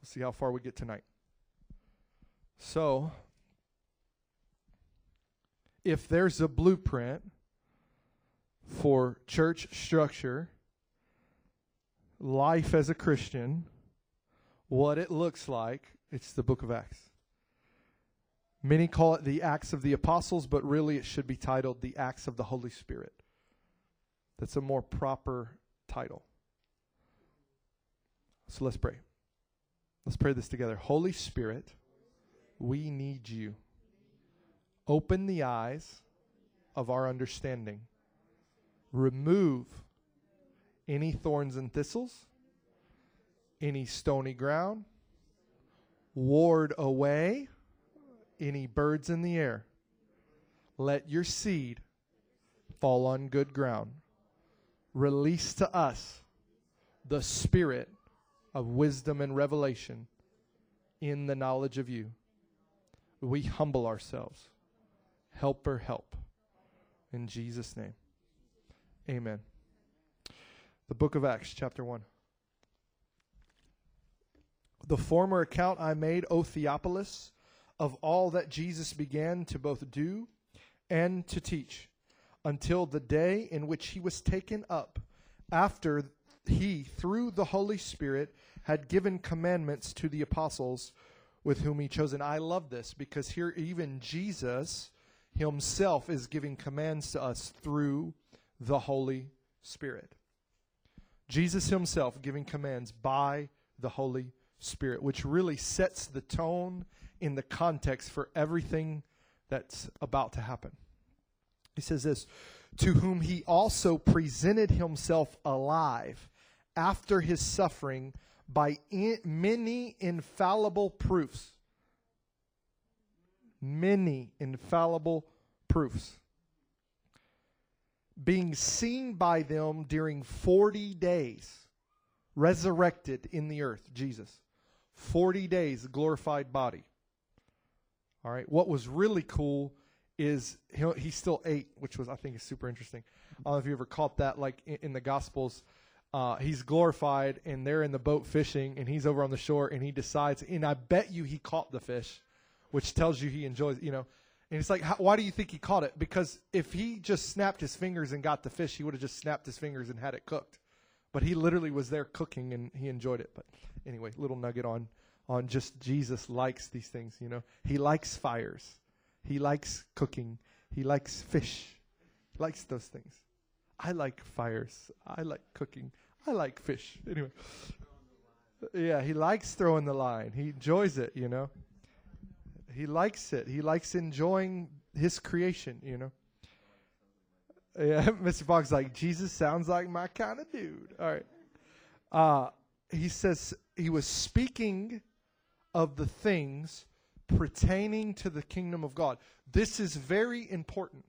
We'll see how far we get tonight. So, if there's a blueprint for church structure, life as a Christian, what it looks like, it's the book of Acts. Many call it the Acts of the Apostles, but really it should be titled the Acts of the Holy Spirit. That's a more proper title. So let's pray. Let's pray this together. Holy Spirit, we need you. Open the eyes of our understanding. Remove any thorns and thistles, any stony ground. Ward away any birds in the air. Let your seed fall on good ground. Release to us the spirit of wisdom and revelation in the knowledge of you. We humble ourselves. Helper, help. In Jesus' name. Amen. The book of Acts, chapter 1. The former account I made, O Theophilus, of all that Jesus began to both do and to teach until the day in which he was taken up, after he, through the Holy Spirit, had given commandments to the apostles with whom he chose. And I love this because here, even Jesus himself is giving commands to us through the Holy Spirit. Jesus himself giving commands by the Holy Spirit, which really sets the tone in the context for everything that's about to happen. He says this To whom he also presented himself alive after his suffering by in, many infallible proofs. Many infallible proofs. Being seen by them during 40 days, resurrected in the earth, Jesus. 40 days, glorified body. All right. What was really cool is he, he still ate, which was I think is super interesting. I don't know if you ever caught that, like in, in the Gospels. Uh, he's glorified, and they're in the boat fishing, and he's over on the shore, and he decides, and I bet you he caught the fish, which tells you he enjoys, you know. And it's like, how, why do you think he caught it? Because if he just snapped his fingers and got the fish, he would have just snapped his fingers and had it cooked. But he literally was there cooking, and he enjoyed it. But anyway, little nugget on on just Jesus likes these things, you know. He likes fires. He likes cooking. He likes fish. He likes those things. I like fires. I like cooking. I like fish. Anyway. Yeah, he likes throwing the line. He enjoys it, you know. He likes it. He likes enjoying his creation, you know. Yeah, Mr. Fox like Jesus sounds like my kind of dude. All right. Uh he says he was speaking of the things pertaining to the kingdom of God. This is very important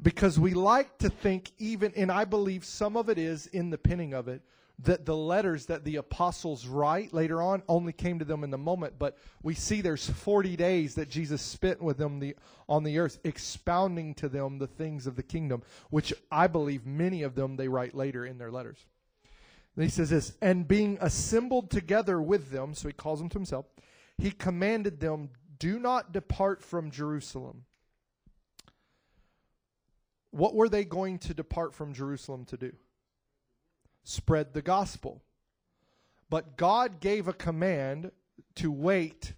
because we like to think, even, and I believe some of it is in the penning of it, that the letters that the apostles write later on only came to them in the moment, but we see there's 40 days that Jesus spent with them the, on the earth, expounding to them the things of the kingdom, which I believe many of them they write later in their letters. Then he says this, and being assembled together with them, so he calls them to himself, he commanded them, do not depart from Jerusalem. What were they going to depart from Jerusalem to do? Spread the gospel. But God gave a command to wait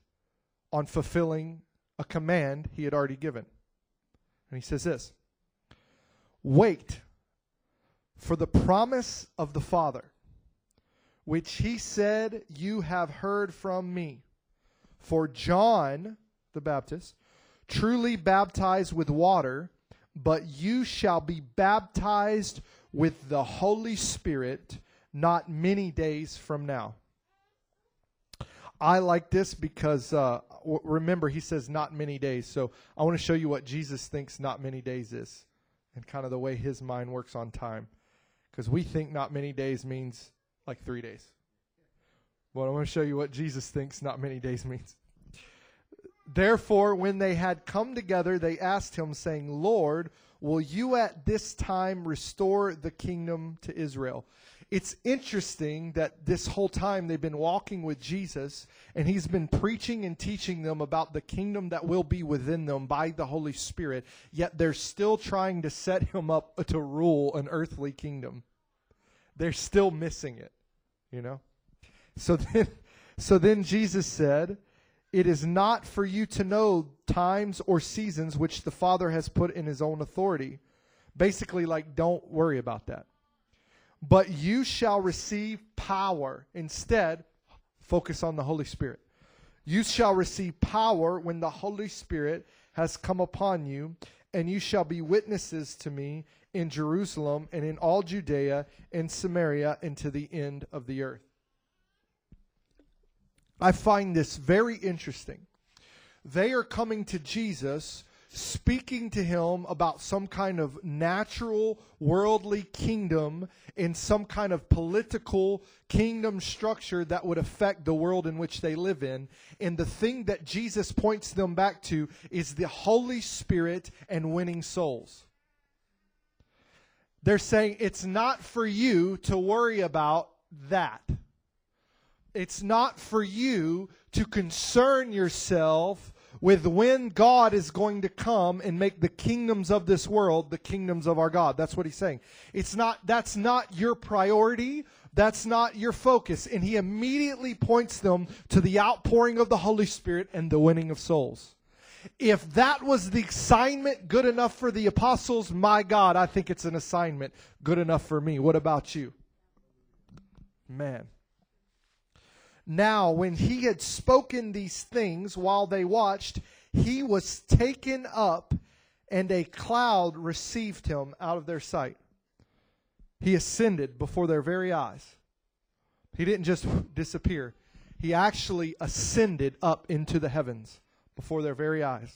on fulfilling a command he had already given. And he says this Wait for the promise of the Father which he said, You have heard from me. For John the Baptist truly baptized with water, but you shall be baptized with the Holy Spirit not many days from now. I like this because uh, remember, he says not many days. So I want to show you what Jesus thinks not many days is and kind of the way his mind works on time. Because we think not many days means like three days. Well, I want to show you what Jesus thinks not many days means. Therefore, when they had come together, they asked him, saying, Lord, will you at this time restore the kingdom to Israel? it's interesting that this whole time they've been walking with Jesus and he's been preaching and teaching them about the kingdom that will be within them by the Holy Spirit, yet they're still trying to set him up to rule an earthly kingdom. They're still missing it, you know? So then so then Jesus said, "It is not for you to know times or seasons which the Father has put in his own authority." Basically like don't worry about that but you shall receive power. Instead, focus on the Holy Spirit. You shall receive power when the Holy Spirit has come upon you, and you shall be witnesses to me in Jerusalem and in all Judea and Samaria and to the end of the earth. I find this very interesting. They are coming to Jesus speaking to him about some kind of natural worldly kingdom in some kind of political kingdom structure that would affect the world in which they live in. And the thing that Jesus points them back to is the Holy Spirit and winning souls. They're saying it's not for you to worry about that. It's not for you to concern yourself with when God is going to come and make the kingdoms of this world the kingdoms of our God. That's what he's saying. It's not, that's not your priority. That's not your focus. And he immediately points them to the outpouring of the Holy Spirit and the winning of souls. If that was the assignment good enough for the apostles, my God, I think it's an assignment good enough for me. What about you? Man. Now, when he had spoken these things while they watched, he was taken up, and a cloud received him out of their sight. He ascended before their very eyes. He didn't just disappear, he actually ascended up into the heavens before their very eyes.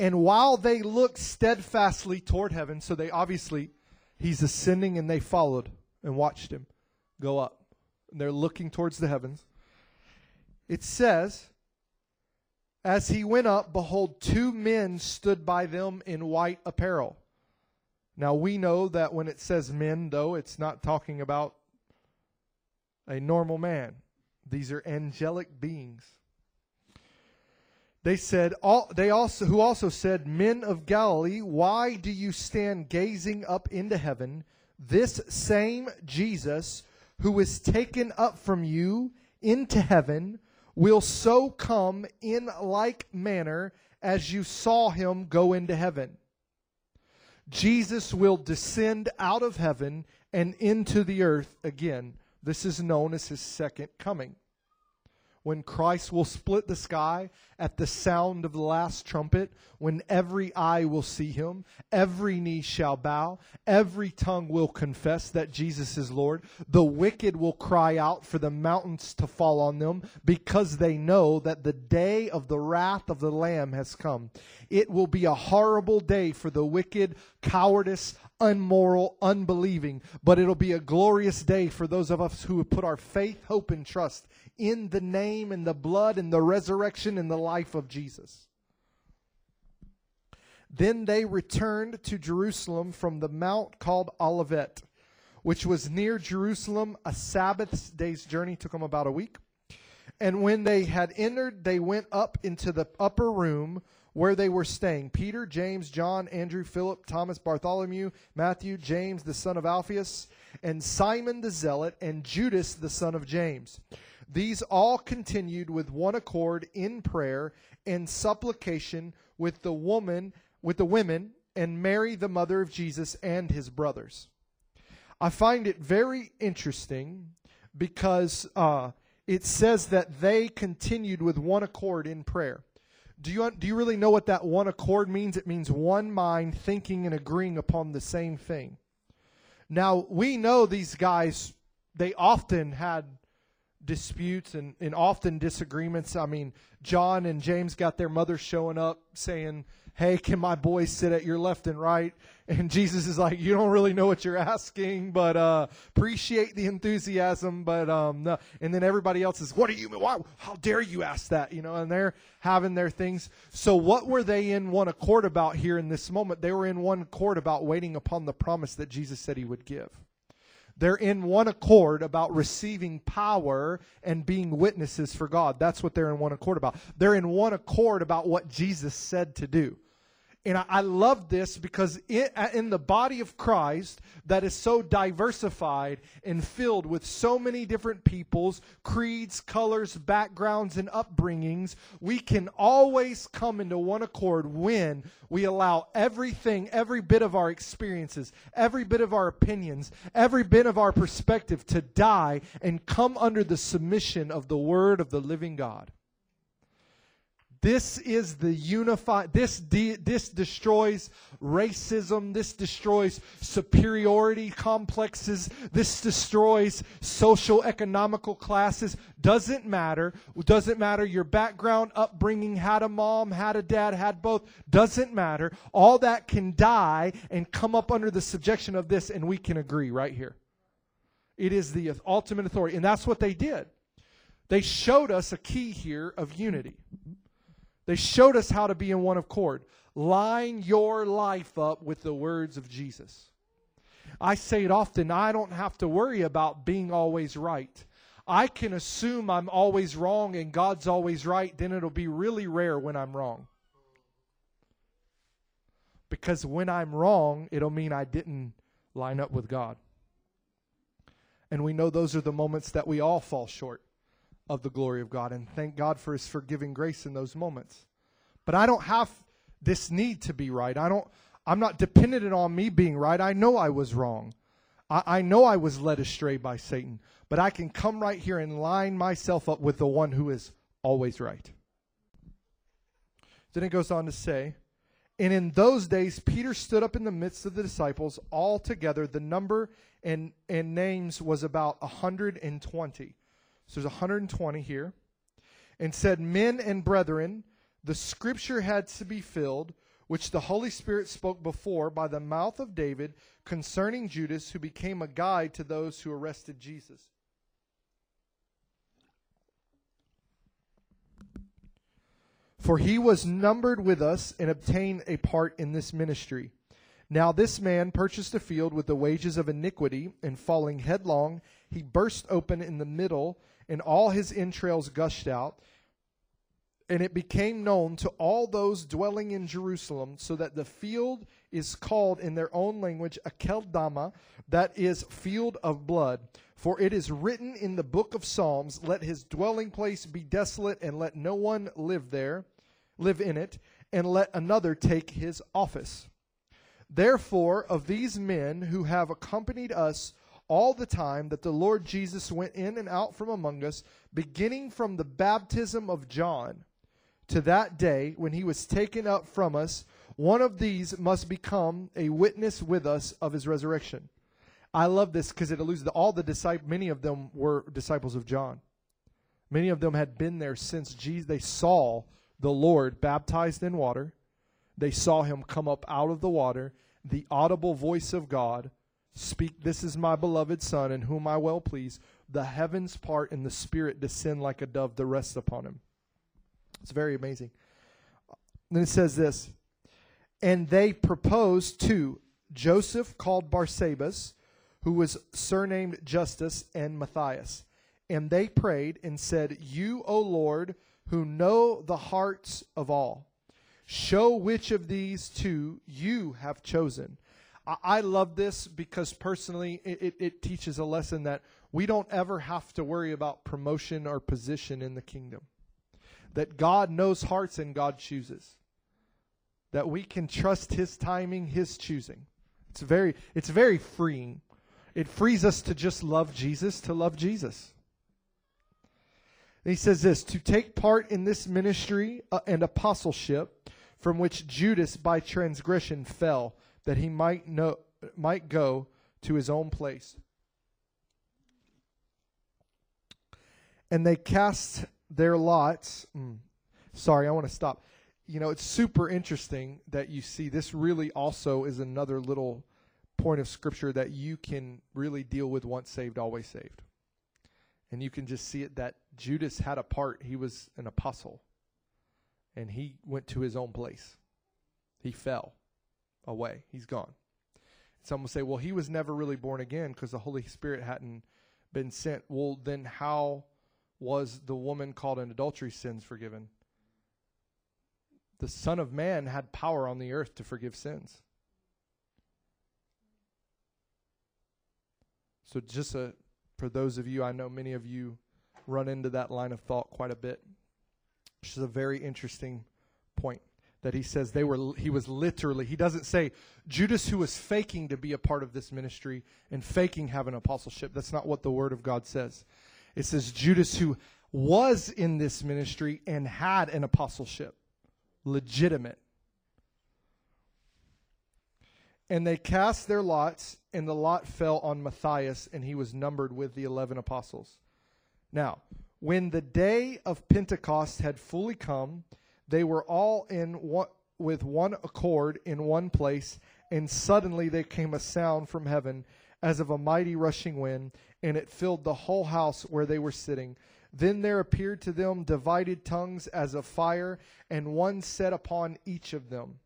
And while they looked steadfastly toward heaven, so they obviously, he's ascending and they followed and watched him go up and they're looking towards the heavens. It says, As he went up, behold, two men stood by them in white apparel. Now we know that when it says men, though, it's not talking about a normal man. These are angelic beings. They said, all, they also, who also said, Men of Galilee, why do you stand gazing up into heaven? This same Jesus who is taken up from you into heaven will so come in like manner as you saw him go into heaven. Jesus will descend out of heaven and into the earth again. This is known as his second coming when Christ will split the sky at the sound of the last trumpet, when every eye will see him, every knee shall bow, every tongue will confess that Jesus is Lord. The wicked will cry out for the mountains to fall on them because they know that the day of the wrath of the Lamb has come. It will be a horrible day for the wicked, cowardice, unmoral, unbelieving, but it'll be a glorious day for those of us who have put our faith, hope, and trust in the name and the blood and the resurrection and the life of Jesus. Then they returned to Jerusalem from the mount called Olivet, which was near Jerusalem. A Sabbath day's journey took them about a week. And when they had entered, they went up into the upper room where they were staying Peter, James, John, Andrew, Philip, Thomas, Bartholomew, Matthew, James, the son of Alphaeus, and Simon the Zealot, and Judas, the son of James. These all continued with one accord in prayer and supplication with the woman, with the women, and Mary, the mother of Jesus, and his brothers. I find it very interesting because uh, it says that they continued with one accord in prayer. Do you, do you really know what that one accord means? It means one mind thinking and agreeing upon the same thing. Now, we know these guys, they often had disputes and, and often disagreements. I mean, John and James got their mother showing up saying, Hey, can my boys sit at your left and right? And Jesus is like, You don't really know what you're asking, but uh, appreciate the enthusiasm. But um, no. And then everybody else is, What are you? Why, how dare you ask that? You know, and they're having their things. So, what were they in one accord about here in this moment? They were in one accord about waiting upon the promise that Jesus said he would give. They're in one accord about receiving power and being witnesses for God. That's what they're in one accord about. They're in one accord about what Jesus said to do. And I, I love this because it, uh, in the body of Christ that is so diversified and filled with so many different peoples, creeds, colors, backgrounds, and upbringings, we can always come into one accord when we allow everything, every bit of our experiences, every bit of our opinions, every bit of our perspective to die and come under the submission of the Word of the living God. This is the unified, this, de, this destroys racism. This destroys superiority complexes. This destroys social economical classes. Doesn't matter. Doesn't matter your background, upbringing, had a mom, had a dad, had both. Doesn't matter. All that can die and come up under the subjection of this, and we can agree right here. It is the ultimate authority. And that's what they did. They showed us a key here of unity. They showed us how to be in one accord. Line your life up with the words of Jesus. I say it often I don't have to worry about being always right. I can assume I'm always wrong and God's always right, then it'll be really rare when I'm wrong. Because when I'm wrong, it'll mean I didn't line up with God. And we know those are the moments that we all fall short of the glory of God. And thank God for his forgiving grace in those moments. But I don't have this need to be right. I don't I'm not dependent on me being right. I know I was wrong. I, I know I was led astray by Satan. But I can come right here and line myself up with the one who is always right. Then it goes on to say, and in those days, Peter stood up in the midst of the disciples. All together, the number and, and names was about 120. So there's 120 here. And said, Men and brethren, the scripture had to be filled, which the Holy Spirit spoke before by the mouth of David concerning Judas, who became a guide to those who arrested Jesus. For he was numbered with us and obtained a part in this ministry. Now this man purchased a field with the wages of iniquity, and falling headlong, he burst open in the middle and all his entrails gushed out. And it became known to all those dwelling in Jerusalem, so that the field is called in their own language Akeldama, that is, field of blood. For it is written in the book of Psalms, Let his dwelling place be desolate, and let no one live there, live in it, and let another take his office. Therefore, of these men who have accompanied us all the time that the Lord Jesus went in and out from among us, beginning from the baptism of John to that day when he was taken up from us, one of these must become a witness with us of his resurrection. I love this because it alludes to all the disciples, many of them were disciples of John. Many of them had been there since Jesus, they saw the Lord baptized in water. They saw him come up out of the water, the audible voice of God Speak, this is my beloved Son, in whom I well please. The heavens part and the Spirit descend like a dove to rest upon him. It's very amazing. Then it says this And they proposed to Joseph, called Barsabas, who was surnamed Justus, and Matthias. And they prayed and said, You, O Lord, who know the hearts of all, show which of these two you have chosen I love this because personally, it, it, teaches a lesson that we don't ever have to worry about promotion or position in the kingdom. That God knows hearts and God chooses. That we can trust His timing, His choosing. It's very, it's very freeing. It frees us to just love Jesus, to love Jesus. And he says this to take part in this ministry uh, and apostleship from which Judas by transgression fell that he might know might go to his own place. And they cast their lots. Mm, sorry, I want to stop. You know, it's super interesting that you see this really also is another little point of scripture that you can really deal with once saved, always saved. And you can just see it that Judas had a part. He was an apostle. And he went to his own place. He fell away. He's gone. Some will say, well, he was never really born again because the Holy Spirit hadn't been sent. Well, then how was the woman called in adultery sins forgiven? The Son of Man had power on the earth to forgive sins. So, just a, for those of you, I know many of you run into that line of thought quite a bit, which is a very interesting point that he says they were he was literally he doesn't say Judas who was faking to be a part of this ministry and faking having an apostleship that's not what the word of God says. It says Judas who was in this ministry and had an apostleship legitimate. And they cast their lots and the lot fell on Matthias and he was numbered with the 11 apostles. Now when the day of Pentecost had fully come they were all in one, with one accord in one place, and suddenly there came a sound from heaven as of a mighty rushing wind, and it filled the whole house where they were sitting. Then there appeared to them divided tongues as of fire, and one set upon each of them.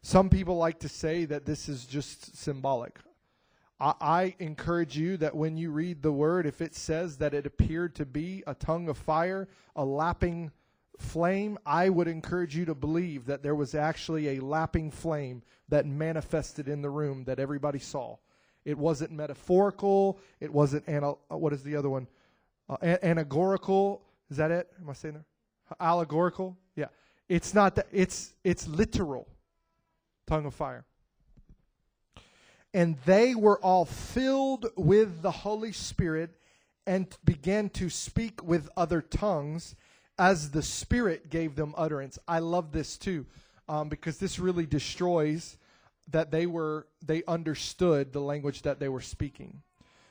Some people like to say that this is just symbolic. I, I, encourage you that when you read the word, if it says that it appeared to be a tongue of fire, a lapping flame, I would encourage you to believe that there was actually a lapping flame that manifested in the room that everybody saw. It wasn't metaphorical. It wasn't uh, what is the other one? Uh, anagorical. Is that it? Am I saying there? Allegorical. Yeah. It's not that. It's it's literal. Tongue of fire. And they were all filled with the Holy Spirit and began to speak with other tongues as the Spirit gave them utterance. I love this too, um, because this really destroys that they were they understood the language that they were speaking.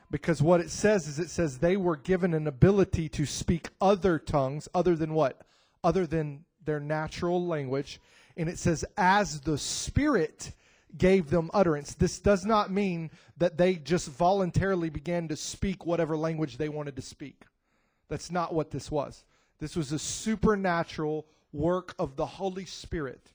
Because what it says is it says they were given an ability to speak other tongues other than what? Other than their natural language. And it says, as the Spirit gave them utterance. This does not mean that they just voluntarily began to speak whatever language they wanted to speak. That's not what this was. This was a supernatural work of the Holy Spirit.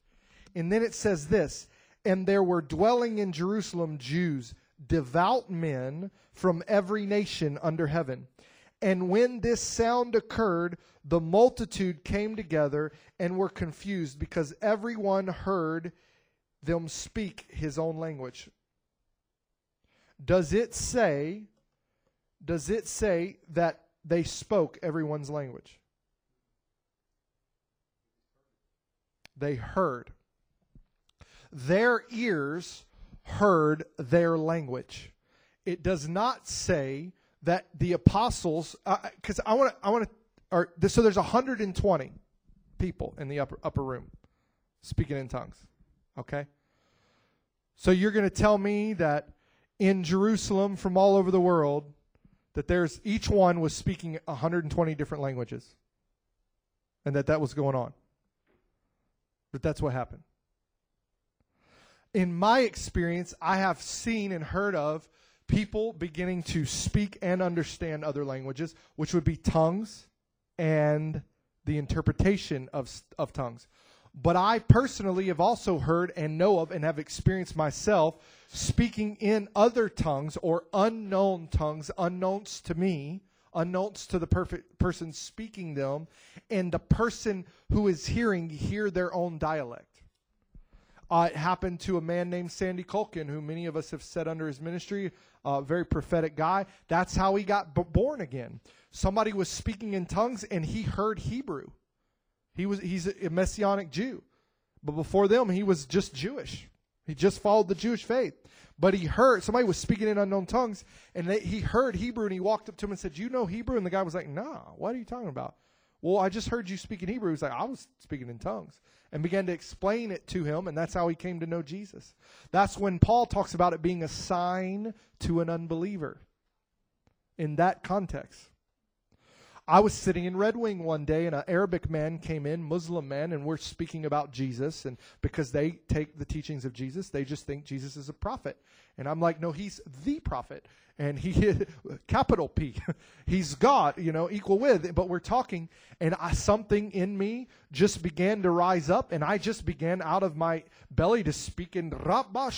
And then it says this And there were dwelling in Jerusalem Jews, devout men from every nation under heaven. And when this sound occurred, the multitude came together and were confused because everyone heard them speak his own language. Does it say, does it say that they spoke everyone's language? They heard. Their ears heard their language. It does not say that the apostles, because uh, I want to, I want to, so there's 120 people in the upper upper room speaking in tongues. Okay. So you're going to tell me that in Jerusalem from all over the world that there's each one was speaking 120 different languages and that that was going on. But that's what happened. In my experience, I have seen and heard of people beginning to speak and understand other languages, which would be tongues and the interpretation of, of tongues. But I personally have also heard and know of and have experienced myself speaking in other tongues or unknown tongues, unknowns to me, unknowns to the perfect person speaking them, and the person who is hearing hear their own dialect. Uh, it happened to a man named Sandy Culkin, who many of us have set under his ministry, a uh, very prophetic guy. That's how he got b- born again. Somebody was speaking in tongues, and he heard Hebrew. He was he's a messianic Jew, but before them, he was just Jewish. He just followed the Jewish faith. But he heard somebody was speaking in unknown tongues, and they, he heard Hebrew, and he walked up to him and said, "You know Hebrew?" And the guy was like, "Nah, what are you talking about?" Well, I just heard you speak in Hebrew. He's like, "I was speaking in tongues," and began to explain it to him, and that's how he came to know Jesus. That's when Paul talks about it being a sign to an unbeliever. In that context, I was sitting in Red Wing one day, and an Arabic man came in, Muslim man, and we're speaking about Jesus. And because they take the teachings of Jesus, they just think Jesus is a prophet. And I'm like, no, he's the prophet. And he, capital P, he's God, you know, equal with. But we're talking, and I, something in me just began to rise up, and I just began out of my belly to speak in Ramba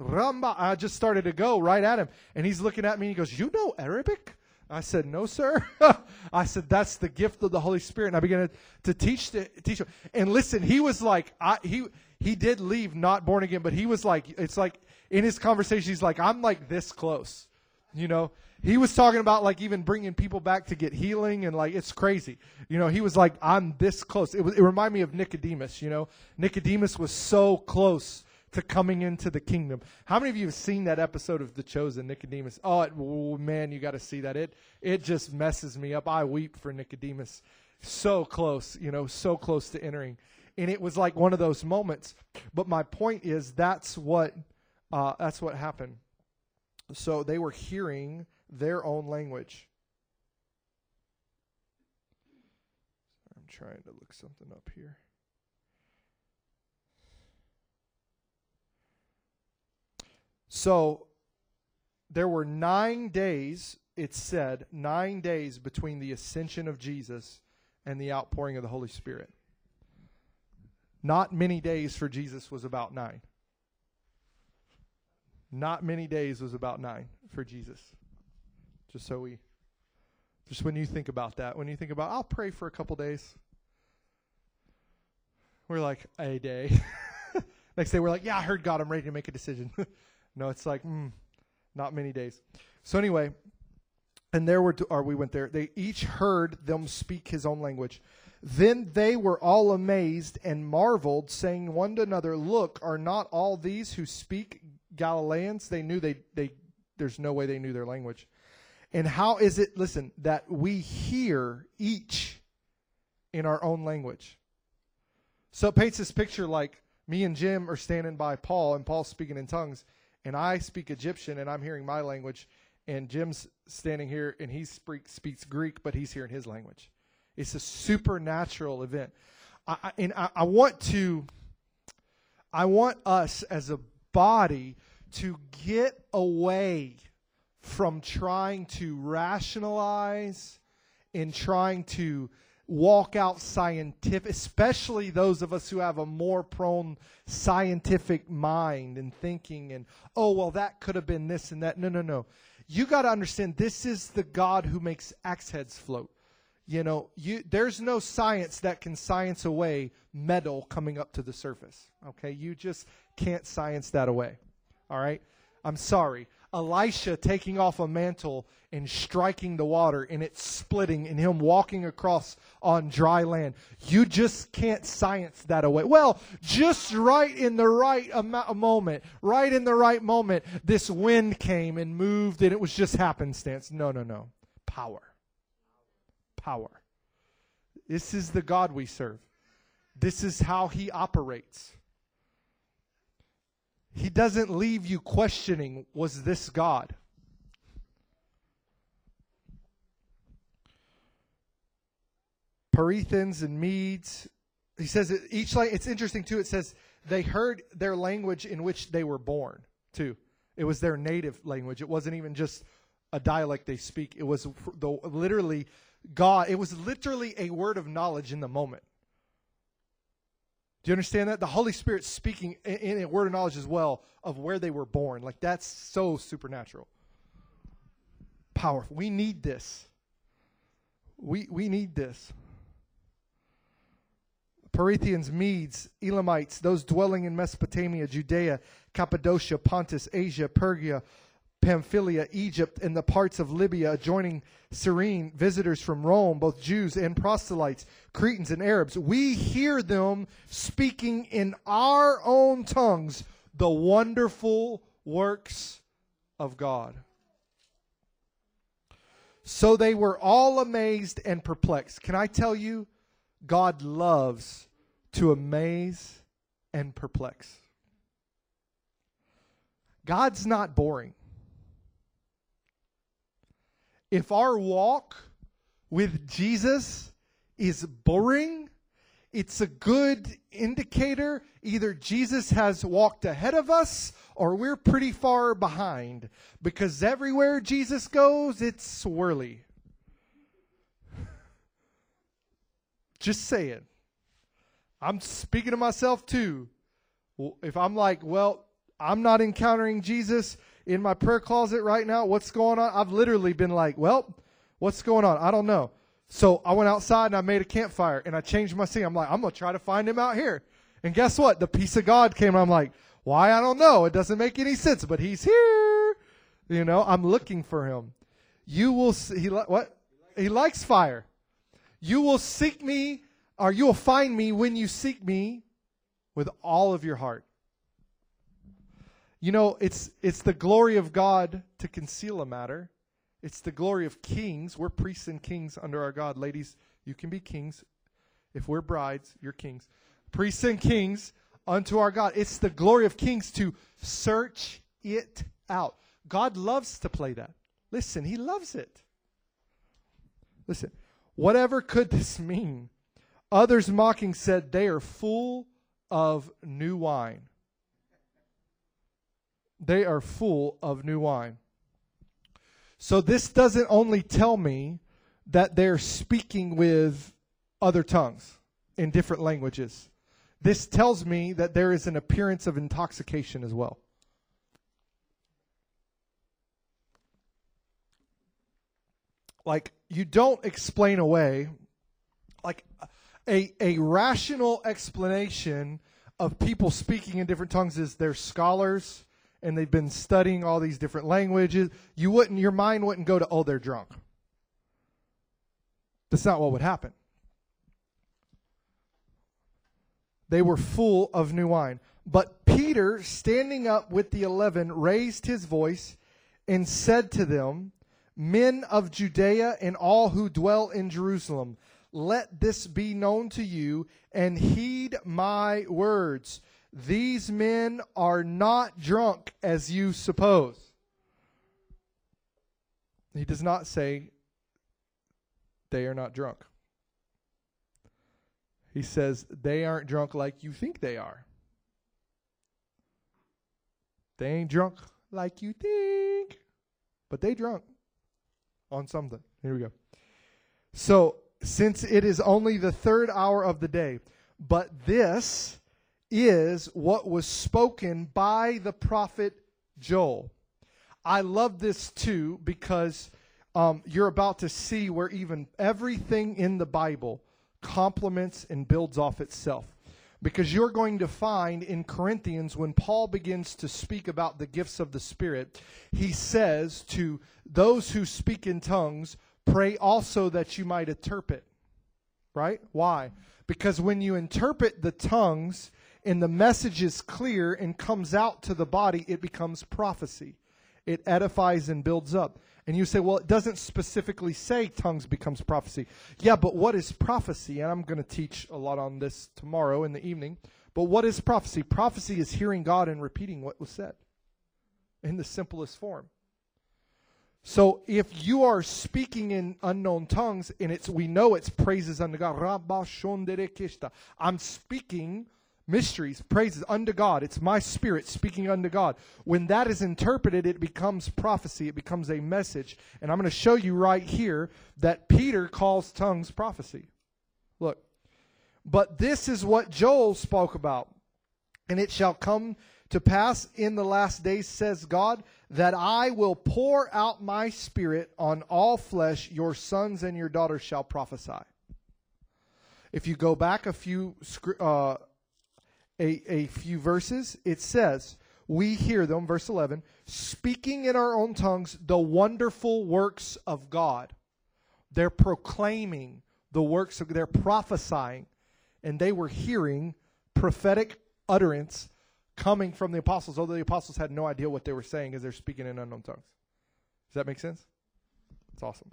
Ramba. I just started to go right at him. And he's looking at me, and he goes, You know Arabic? I said, "No, sir." I said, "That's the gift of the Holy Spirit." And I began to, to teach to teach him. And listen, he was like, I, he he did leave not born again, but he was like, it's like in his conversation, he's like, "I'm like this close," you know. He was talking about like even bringing people back to get healing and like it's crazy. You know, he was like, "I'm this close." It was, it reminded me of Nicodemus. You know, Nicodemus was so close to coming into the kingdom. How many of you have seen that episode of The Chosen, Nicodemus? Oh, it, oh man, you got to see that. It it just messes me up. I weep for Nicodemus. So close, you know, so close to entering, and it was like one of those moments. But my point is, that's what uh, that's what happened. So they were hearing their own language. I'm trying to look something up here. So there were nine days, it said, nine days between the ascension of Jesus and the outpouring of the Holy Spirit. Not many days for Jesus was about nine. Not many days was about nine for Jesus. Just so we, just when you think about that, when you think about, I'll pray for a couple days, we're like, a day. Next day, we're like, yeah, I heard God, I'm ready to make a decision. No, it's like, mm, not many days. So anyway, and there were, or we went there. They each heard them speak his own language. Then they were all amazed and marveled, saying one to another, "Look, are not all these who speak Galileans?" They knew they they. There's no way they knew their language. And how is it? Listen, that we hear each in our own language. So it paints this picture like me and Jim are standing by Paul, and Paul's speaking in tongues, and I speak Egyptian and I'm hearing my language, and Jim's standing here and he speak, speaks Greek, but he's hearing his language. It's a supernatural event. I, I, and I, I want to, I want us as a body to get away from trying to rationalize and trying to walk out scientific, especially those of us who have a more prone scientific mind and thinking, and oh, well, that could have been this and that. No, no, no. You got to understand this is the God who makes axe heads float. You know, you, there's no science that can science away metal coming up to the surface. Okay, you just can't science that away. All right, I'm sorry. Elisha taking off a mantle and striking the water and it splitting and him walking across on dry land. You just can't science that away. Well, just right in the right am- moment, right in the right moment, this wind came and moved and it was just happenstance. No, no, no. Power. Power. This is the God we serve. This is how he operates. He doesn't leave you questioning, was this God? Parthians and Medes. He says each like it's interesting too. It says they heard their language in which they were born too. It was their native language. It wasn't even just a dialect they speak. It was the literally God. It was literally a word of knowledge in the moment. Do you understand that? The Holy Spirit speaking in, a word of knowledge as well of where they were born. Like that's so supernatural. Powerful. We need this. We we need this. Parthians, Medes, Elamites, those dwelling in Mesopotamia, Judea, Cappadocia, Pontus, Asia, Phrygia, Pamphylia, Egypt, and the parts of Libya adjoining Cyrene, visitors from Rome, both Jews and proselytes, Cretans and Arabs. We hear them speaking in our own tongues the wonderful works of God. So they were all amazed and perplexed. Can I tell you, God loves to amaze and perplex. God's not boring if our walk with Jesus is boring, it's a good indicator either Jesus has walked ahead of us or we're pretty far behind because everywhere Jesus goes, it's swirly. Just saying. I'm speaking to myself too. If I'm like, well, I'm not encountering Jesus in my prayer closet right now, what's going on? I've literally been like, well, what's going on? I don't know. So I went outside and I made a campfire and I changed my scene. I'm like, I'm going to try to find him out here. And guess what? The peace of God came. I'm like, why? I don't know. It doesn't make any sense, but he's here. You know, I'm looking for him. You will see, he, what? He likes fire. You will seek me or you will find me when you seek me with all of your heart. You know, it's it's the glory of God to conceal a matter. It's the glory of kings. We're priests and kings under our God. Ladies, you can be kings. If we're brides, you're kings. Priests and kings unto our God. It's the glory of kings to search it out. God loves to play that. Listen, he loves it. Listen, whatever could this mean? Others mocking said, They are full of new wine. They are full of new wine. So this doesn't only tell me that they're speaking with other tongues in different languages. This tells me that there is an appearance of intoxication as well. Like, you don't explain away, like, a, a rational explanation of people speaking in different tongues is they're scholars and they've been studying all these different languages, you wouldn't your mind wouldn't go to oh they're drunk. That's not what would happen. They were full of new wine. But Peter, standing up with the eleven, raised his voice and said to them, Men of Judea and all who dwell in Jerusalem, let this be known to you, and heed my words. These men are not drunk as you suppose. He does not say they are not drunk. He says they aren't drunk like you think they are. They ain't drunk like you think, but they drunk on something. Here we go. So, since it is only the third hour of the day, but this is what was spoken by the prophet Joel. I love this too because um, you're about to see where even everything in the Bible complements and builds off itself. Because you're going to find in Corinthians, when Paul begins to speak about the gifts of the Spirit, he says to those who speak in tongues, pray also that you might interpret. Right? Why? Because when you interpret the tongues, and the message is clear and comes out to the body, it becomes prophecy. It edifies and builds up. And you say, well, it doesn't specifically say tongues becomes prophecy. Yeah, but what is prophecy? And I'm going to teach a lot on this tomorrow in the evening. But what is prophecy? Prophecy is hearing God and repeating what was said in the simplest form. So if you are speaking in unknown tongues and it's we know it's praises unto God. I'm speaking mysteries, praises unto God. It's my spirit speaking unto God. When that is interpreted, it becomes prophecy, it becomes a message. And I'm going to show you right here that Peter calls tongues prophecy. Look. But this is what Joel spoke about. And it shall come to pass in the last days, says God, that I will pour out my spirit on all flesh. Your sons and your daughters shall prophesy. If you go back a few uh, a, a few verses, it says, We hear them, verse 11, speaking in our own tongues the wonderful works of God. They're proclaiming the works of, they're prophesying, and they were hearing prophetic utterance coming from the apostles, although the apostles had no idea what they were saying as they're speaking in unknown tongues. Does that make sense? It's awesome.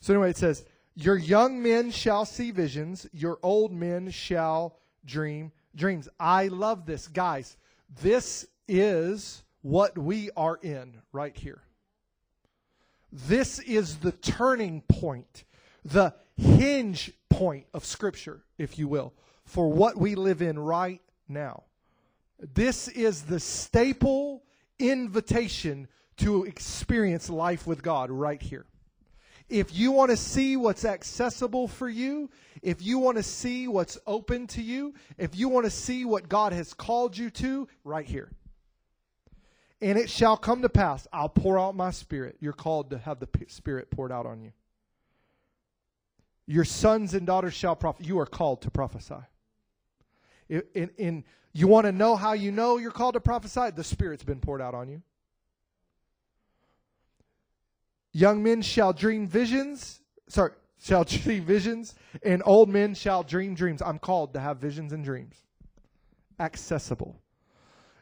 So, anyway, it says, Your young men shall see visions, your old men shall dream dreams. I love this. Guys, this is what we are in right here. This is the turning point. the hinge point of Scripture, if you will, for what we live in right now. This is the staple invitation to experience life with God right here. If you want to see what's accessible for you, if you want to see what's open to you, if you want to see what God has called you to, right here. And it shall come to pass, I'll pour out my spirit. You're called to have the spirit poured out on you. Your sons and daughters shall prophesy. You are called to prophesy. In, in, in you want to know how you know you're called to prophesy? The Spirit's been poured out on you. Young men shall dream visions. Sorry, shall dream visions, and old men shall dream dreams. I'm called to have visions and dreams. Accessible.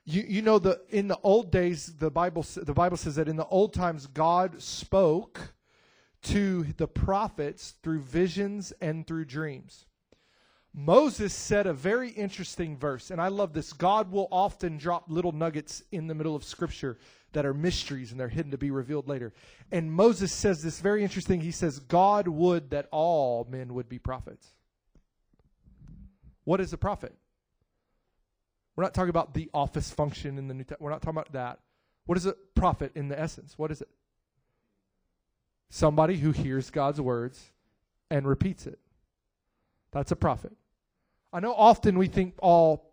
You, you know the in the old days the Bible the Bible says that in the old times God spoke to the prophets through visions and through dreams. Moses said a very interesting verse, and I love this. God will often drop little nuggets in the middle of Scripture that are mysteries and they're hidden to be revealed later. And Moses says this very interesting. He says, God would that all men would be prophets. What is a prophet? We're not talking about the office function in the New Testament. We're not talking about that. What is a prophet in the essence? What is it? Somebody who hears God's words and repeats it. That's a prophet. I know often we think all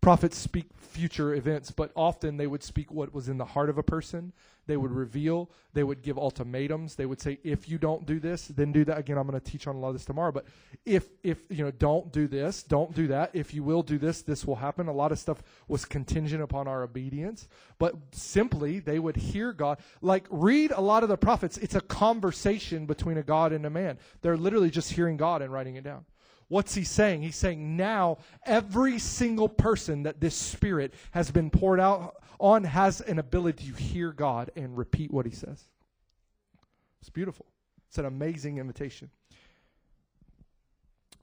prophets speak future events, but often they would speak what was in the heart of a person. They would reveal, they would give ultimatums. They would say, if you don't do this, then do that. Again, I'm going to teach on a lot of this tomorrow, but if, if, you know, don't do this, don't do that. If you will do this, this will happen. A lot of stuff was contingent upon our obedience, but simply they would hear God. Like, read a lot of the prophets. It's a conversation between a God and a man. They're literally just hearing God and writing it down. What's he saying? He's saying now every single person that this Spirit has been poured out on has an ability to hear God and repeat what he says. It's beautiful. It's an amazing invitation.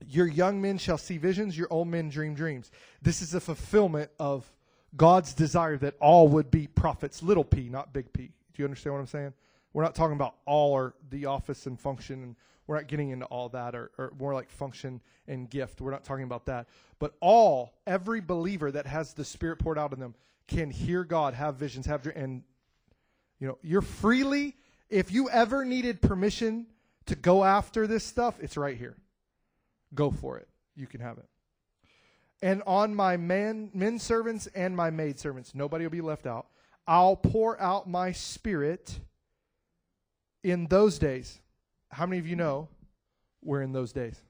Your young men shall see visions, your old men dream dreams. This is a fulfillment of God's desire that all would be prophets, little p, not big P. Do you understand what I'm saying? We're not talking about all or the office and function and we're not getting into all that or, or more like function and gift. We're not talking about that. But all, every believer that has the Spirit poured out in them can hear God, have visions, have dreams. and you know, you're freely. If you ever needed permission to go after this stuff, it's right here. Go for it. You can have it. And on my man, men servants and my maid servants, nobody will be left out. I'll pour out my spirit in those days. How many of you know we're in those days?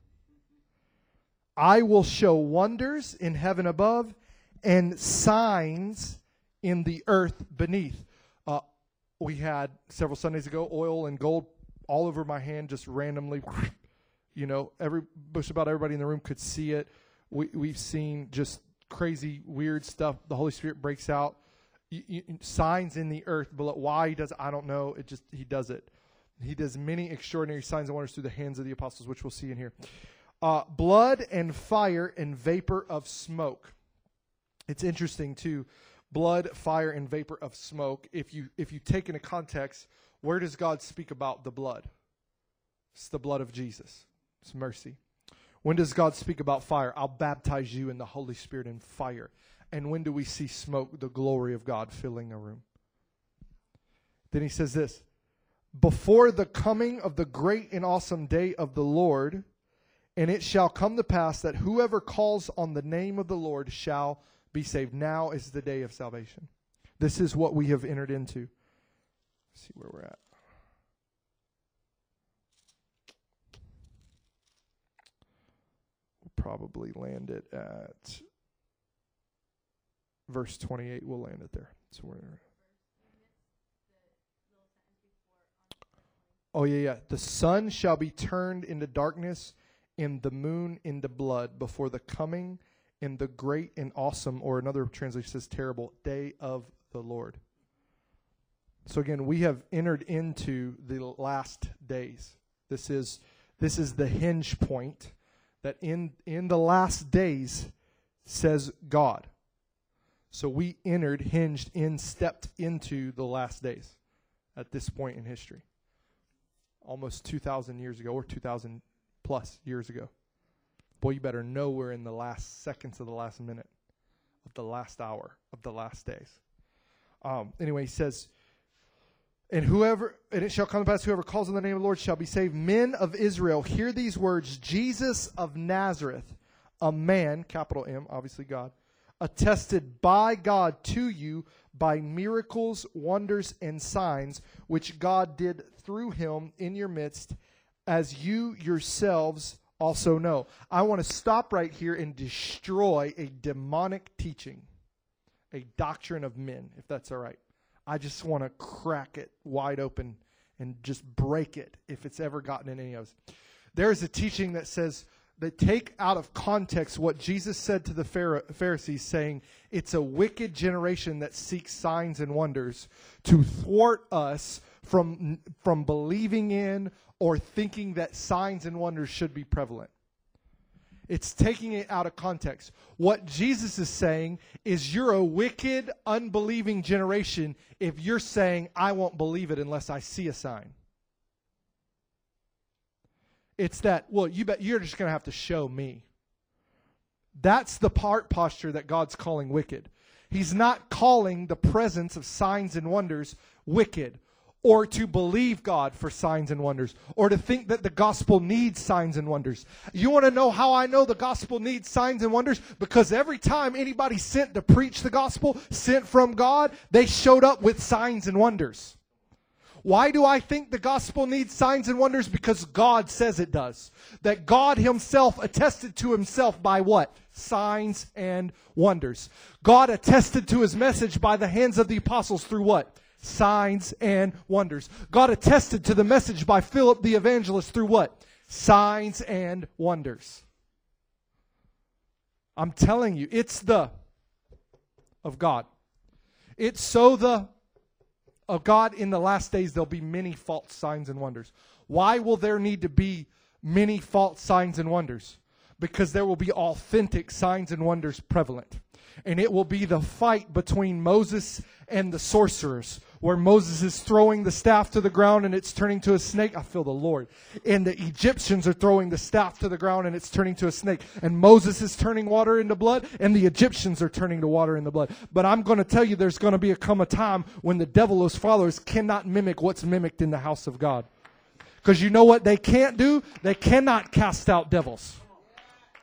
I will show wonders in heaven above and signs in the earth beneath. Uh, we had several Sundays ago oil and gold all over my hand, just randomly. You know, every just about everybody in the room could see it. We, we've seen just crazy, weird stuff. The Holy Spirit breaks out. Signs in the earth, but why he does it, I don't know. It just he does it. He does many extraordinary signs and wonders through the hands of the apostles, which we'll see in here. Uh, blood and fire and vapor of smoke. It's interesting too. Blood, fire, and vapor of smoke. If you if you take into context, where does God speak about the blood? It's the blood of Jesus. It's mercy. When does God speak about fire? I'll baptize you in the Holy Spirit and fire. And when do we see smoke, the glory of God filling a room? Then he says this before the coming of the great and awesome day of the Lord. And it shall come to pass that whoever calls on the name of the Lord shall be saved. Now is the day of salvation. This is what we have entered into. Let's see where we're at. We'll probably land it at verse 28. We'll land it there. So we're Oh, yeah, yeah. The sun shall be turned into darkness and the moon into blood before the coming in the great and awesome, or another translation says terrible, day of the Lord. So again, we have entered into the last days. This is this is the hinge point that in in the last days says God. So we entered, hinged in, stepped into the last days at this point in history. Almost 2,000 years ago, or 2,000 plus years ago. Boy, you better know we're in the last seconds of the last minute, of the last hour, of the last days. Um, anyway, he says, and whoever, and it shall come to pass, whoever calls on the name of the Lord shall be saved. Men of Israel, hear these words Jesus of Nazareth, a man, capital M, obviously God, attested by God to you by miracles, wonders, and signs, which God did through him in your midst, as you yourselves also know. I want to stop right here and destroy a demonic teaching, a doctrine of men, if that's all right. I just want to crack it wide open and just break it if it's ever gotten in any of us. There is a teaching that says they take out of context what Jesus said to the Pharisees, saying, It's a wicked generation that seeks signs and wonders to thwart us from, from believing in or thinking that signs and wonders should be prevalent. It's taking it out of context. What Jesus is saying is you're a wicked, unbelieving generation if you're saying, I won't believe it unless I see a sign. It's that, well, you bet you're just going to have to show me. That's the part posture that God's calling wicked. He's not calling the presence of signs and wonders wicked or to believe God for signs and wonders, or to think that the gospel needs signs and wonders. You want to know how I know the gospel needs signs and wonders? Because every time anybody sent to preach the gospel, sent from God, they showed up with signs and wonders. Why do I think the gospel needs signs and wonders? Because God says it does. That God Himself attested to Himself by what? Signs and wonders. God attested to His message by the hands of the apostles through what? signs, and wonders. God attested to the message by Philip the evangelist through what? Signs and wonders. I'm telling you, it's the of God. It's so the of God in the last days there'll be many false signs and wonders. Why will there need to be many false signs and wonders? Because there will be authentic signs and wonders prevalent. And it will be the fight between Moses and the sorcerers where Moses is throwing the staff to the ground and it's turning to a snake. I feel the Lord. And the Egyptians are throwing the staff to the ground and it's turning to a snake. And Moses is turning water into blood and the Egyptians are turning to water into blood. But I'm going to tell you there's going to be a come a time when the devil's followers cannot mimic what's mimicked in the house of God. Because you know what they can't do? They cannot cast out devils.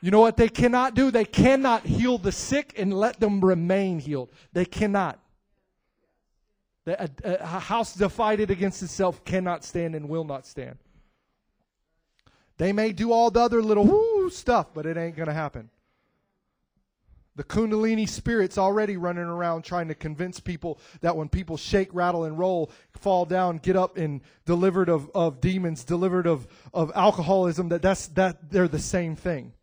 You know what they cannot do? They cannot heal the sick and let them remain healed. They cannot. A, a, house divided against itself cannot stand and will not stand. They may do all the other little woo stuff, but it ain't going to happen. The Kundalini spirit's already running around trying to convince people that when people shake, rattle, and roll, fall down, get up, and delivered of, of demons, delivered of, of alcoholism, that that's, that they're the same thing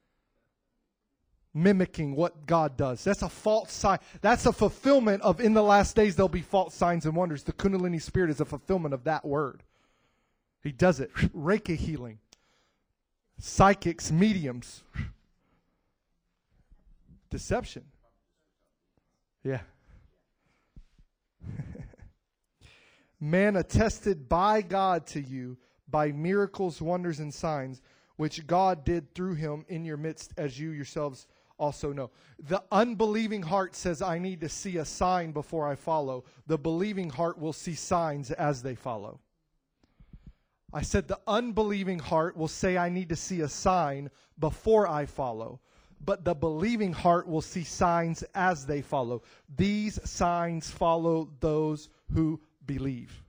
mimicking what God does. That's a false sign. That's a fulfillment of in the last days there'll be false signs and wonders. The Kundalini spirit is a fulfillment of that word. He does it. Reiki healing, psychics, mediums, deception. Yeah. Man attested by God to you by miracles, wonders, and signs, which God did through him in your midst, as you yourselves also know. The unbelieving heart says, I need to see a sign before I follow. The believing heart will see signs as they follow. I said, the unbelieving heart will say, I need to see a sign before I follow. But the believing heart will see signs as they follow. These signs follow those who believe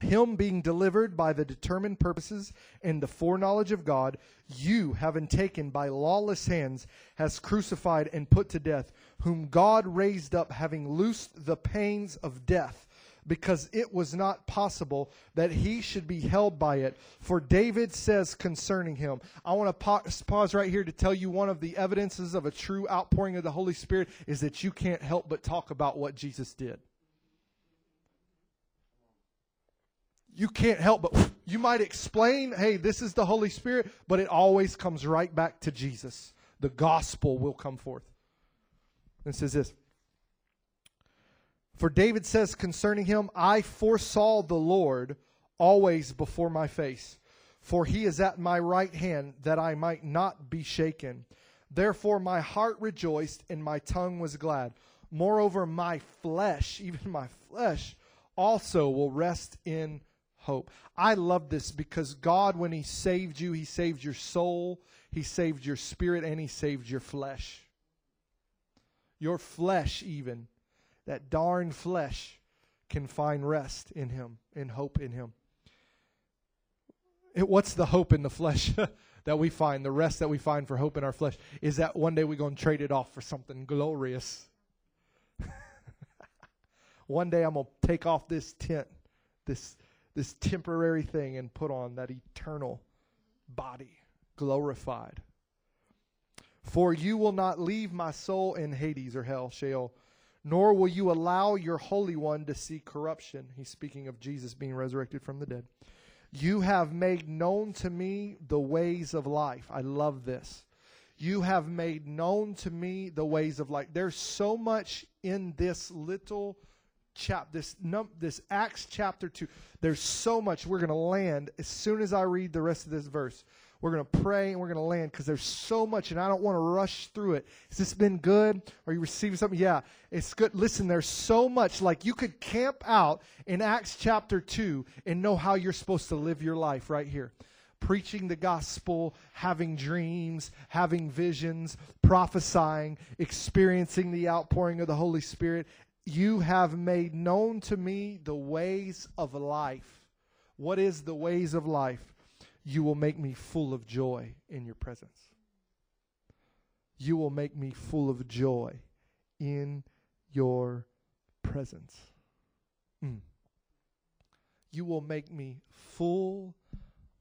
him being delivered by the determined purposes and the foreknowledge of God, you, having taken by lawless hands, has crucified and put to death, whom God raised up, having loosed the pains of death, because it was not possible that he should be held by it. For David says concerning him, I want to pause right here to tell you one of the evidences of a true outpouring of the Holy Spirit is that you can't help but talk about what Jesus did. You can't help but you might explain, hey, this is the Holy Spirit, but it always comes right back to Jesus. The gospel will come forth. And says this For David says concerning him, I foresaw the Lord always before my face, for he is at my right hand, that I might not be shaken. Therefore my heart rejoiced, and my tongue was glad. Moreover, my flesh, even my flesh, also will rest in hope. I love this because God, when He saved you, He saved your soul, He saved your spirit, and He saved your flesh. Your flesh, even that darn flesh can find rest in him, in hope in him. It, what's the hope in the flesh that we find, the rest that we find for hope in our flesh? Is that one day we're going to trade it off for something glorious. one day I'm going to take off this tent, this, this temporary thing, and put on that eternal body, glorified. For you will not leave my soul in Hades or hell, Sheol nor will you allow your Holy One to see corruption. He's speaking of Jesus being resurrected from the dead. You have made known to me the ways of life. I love this. You have made known to me the ways of life. There's so much in this little chap this num this Acts chapter 2. There's so much we're to land as soon as I read the rest of this verse. We're to pray and we're to land because there's so much and I don't want to rush through it. Has this been good? Are you receiving something? Yeah, it's good. Listen, there's so much. Like you could camp out in Acts chapter 2 and know how you're supposed to live your life right here. Preaching the gospel, having dreams, having visions, prophesying, experiencing the outpouring of the Holy Spirit. You have made known to me the ways of life. What is the ways of life? You will make me full of joy in your presence. You will make me full of joy in your presence. Mm. You will make me full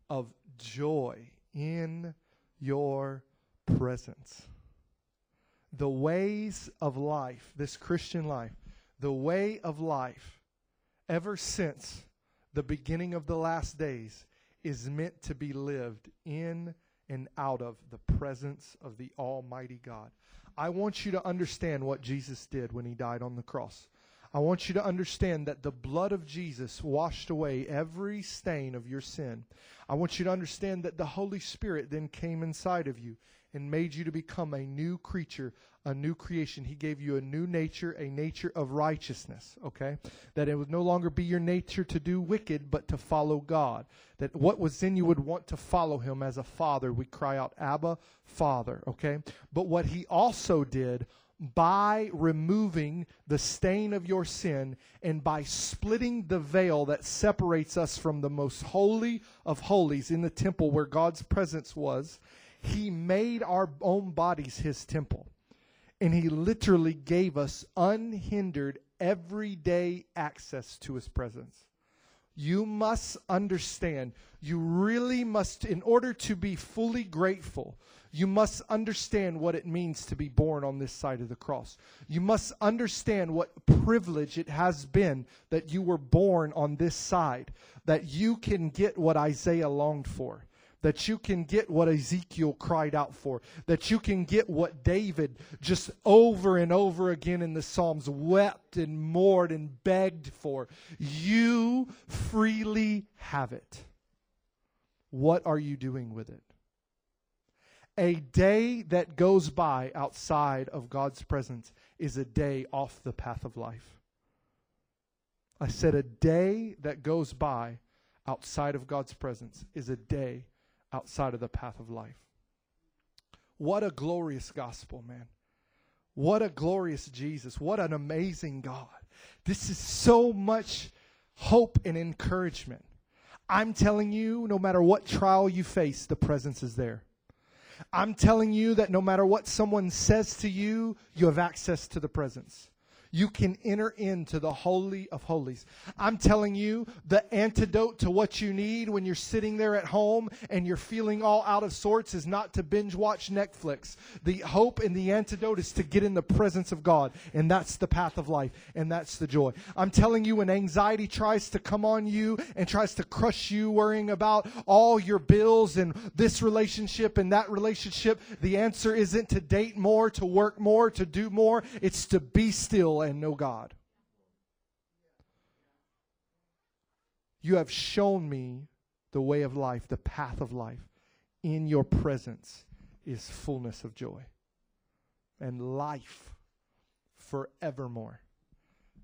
of joy in your presence. The ways of life, this Christian life, the way of life, ever since the beginning of the last days, is meant to be lived in and out of the presence of the Almighty God. I want you to understand what Jesus did when he died on the cross. I want you to understand that the blood of Jesus washed away every stain of your sin. I want you to understand that the Holy Spirit then came inside of you and made you to become a new creature, a new creation. He gave you a new nature, a nature of righteousness, okay? That it would no longer be your nature to do wicked, but to follow God. That what was in you would want to follow Him as a father. We cry out, Abba, Father, okay? But what He also did by removing the stain of your sin and by splitting the veil that separates us from the most holy of holies in the temple where God's presence was, he made our own bodies his temple. And he literally gave us unhindered, everyday access to his presence. You must understand, you really must, in order to be fully grateful, you must understand what it means to be born on this side of the cross. You must understand what privilege it has been that you were born on this side, that you can get what Isaiah longed for that you can get what Ezekiel cried out for, that you can get what David just over and over again in the Psalms wept and mourned and begged for. You freely have it. What are you doing with it? A day that goes by outside of God's presence is a day off the path of life. I said a day that goes by outside of God's presence is a day outside of the path of life. What a glorious gospel, man. What a glorious Jesus. What an amazing God. This is so much hope and encouragement. I'm telling you, no matter what trial you face, the presence is there. I'm telling you that no matter what someone says to you, you have access to the presence you can enter into the Holy of Holies. I'm telling you, the antidote to what you need when you're sitting there at home and you're feeling all out of sorts is not to binge watch Netflix. The hope and the antidote is to get in the presence of God, and that's the path of life, and that's the joy. I'm telling you, when anxiety tries to come on you and tries to crush you, worrying about all your bills and this relationship and that relationship, the answer isn't to date more, to work more, to do more. It's to be still and know God. You have shown me the way of life, the path of life. In your presence is fullness of joy and life forevermore.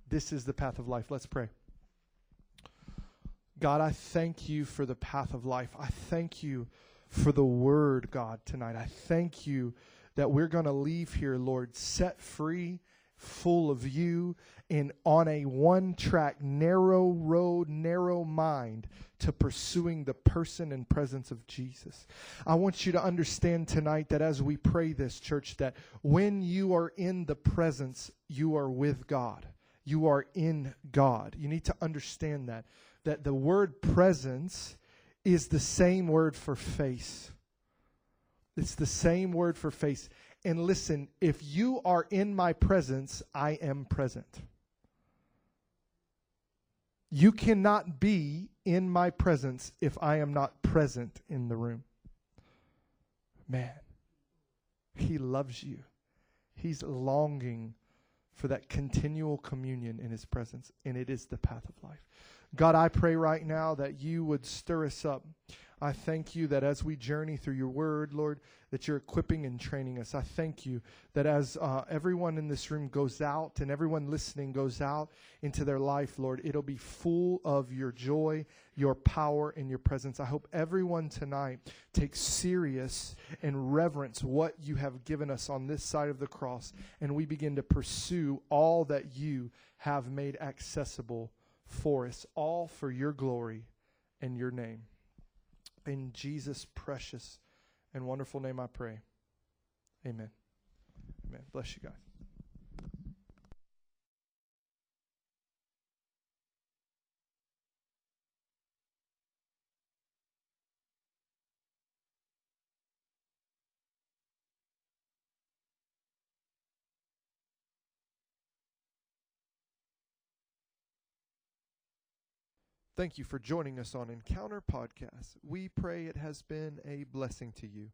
This is the path of life. Let's pray. God, I thank you for the path of life. I thank you for the word, God, tonight. I thank you that we're going to leave here, Lord, set free, full of you, and on a one track, narrow road, narrow mind to pursuing the person and presence of Jesus. I want you to understand tonight that as we pray this, church, that when you are in the presence, you are with God. You are in God. You need to understand that. That the word presence is the same word for face. It's the same word for face. And listen, if you are in my presence, I am present. You cannot be in my presence if I am not present in the room. Man, He loves you. He's longing for that continual communion in His presence, and it is the path of life. God, I pray right now that you would stir us up. I thank you that as we journey through your word, Lord, that you're equipping and training us. I thank you that as uh, everyone in this room goes out and everyone listening goes out into their life, Lord, it'll be full of your joy, your power, and your presence. I hope everyone tonight takes serious and reverence what you have given us on this side of the cross, and we begin to pursue all that you have made accessible for us, all for your glory and your name. In Jesus' precious and wonderful name I pray. Amen. Amen. Bless you guys. Thank you for joining us on Encounter Podcast. We pray it has been a blessing to you.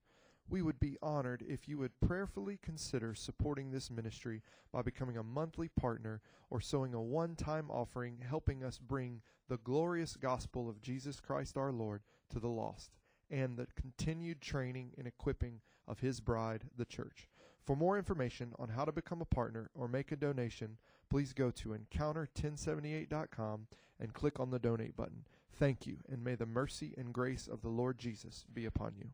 We would be honored if you would prayerfully consider supporting this ministry by becoming a monthly partner or sowing a one time offering, helping us bring the glorious gospel of Jesus Christ our Lord to the lost and the continued training and equipping of His bride, the church. For more information on how to become a partner or make a donation, please go to encounter1078.com and click on the donate button. Thank you, and may the mercy and grace of the Lord Jesus be upon you.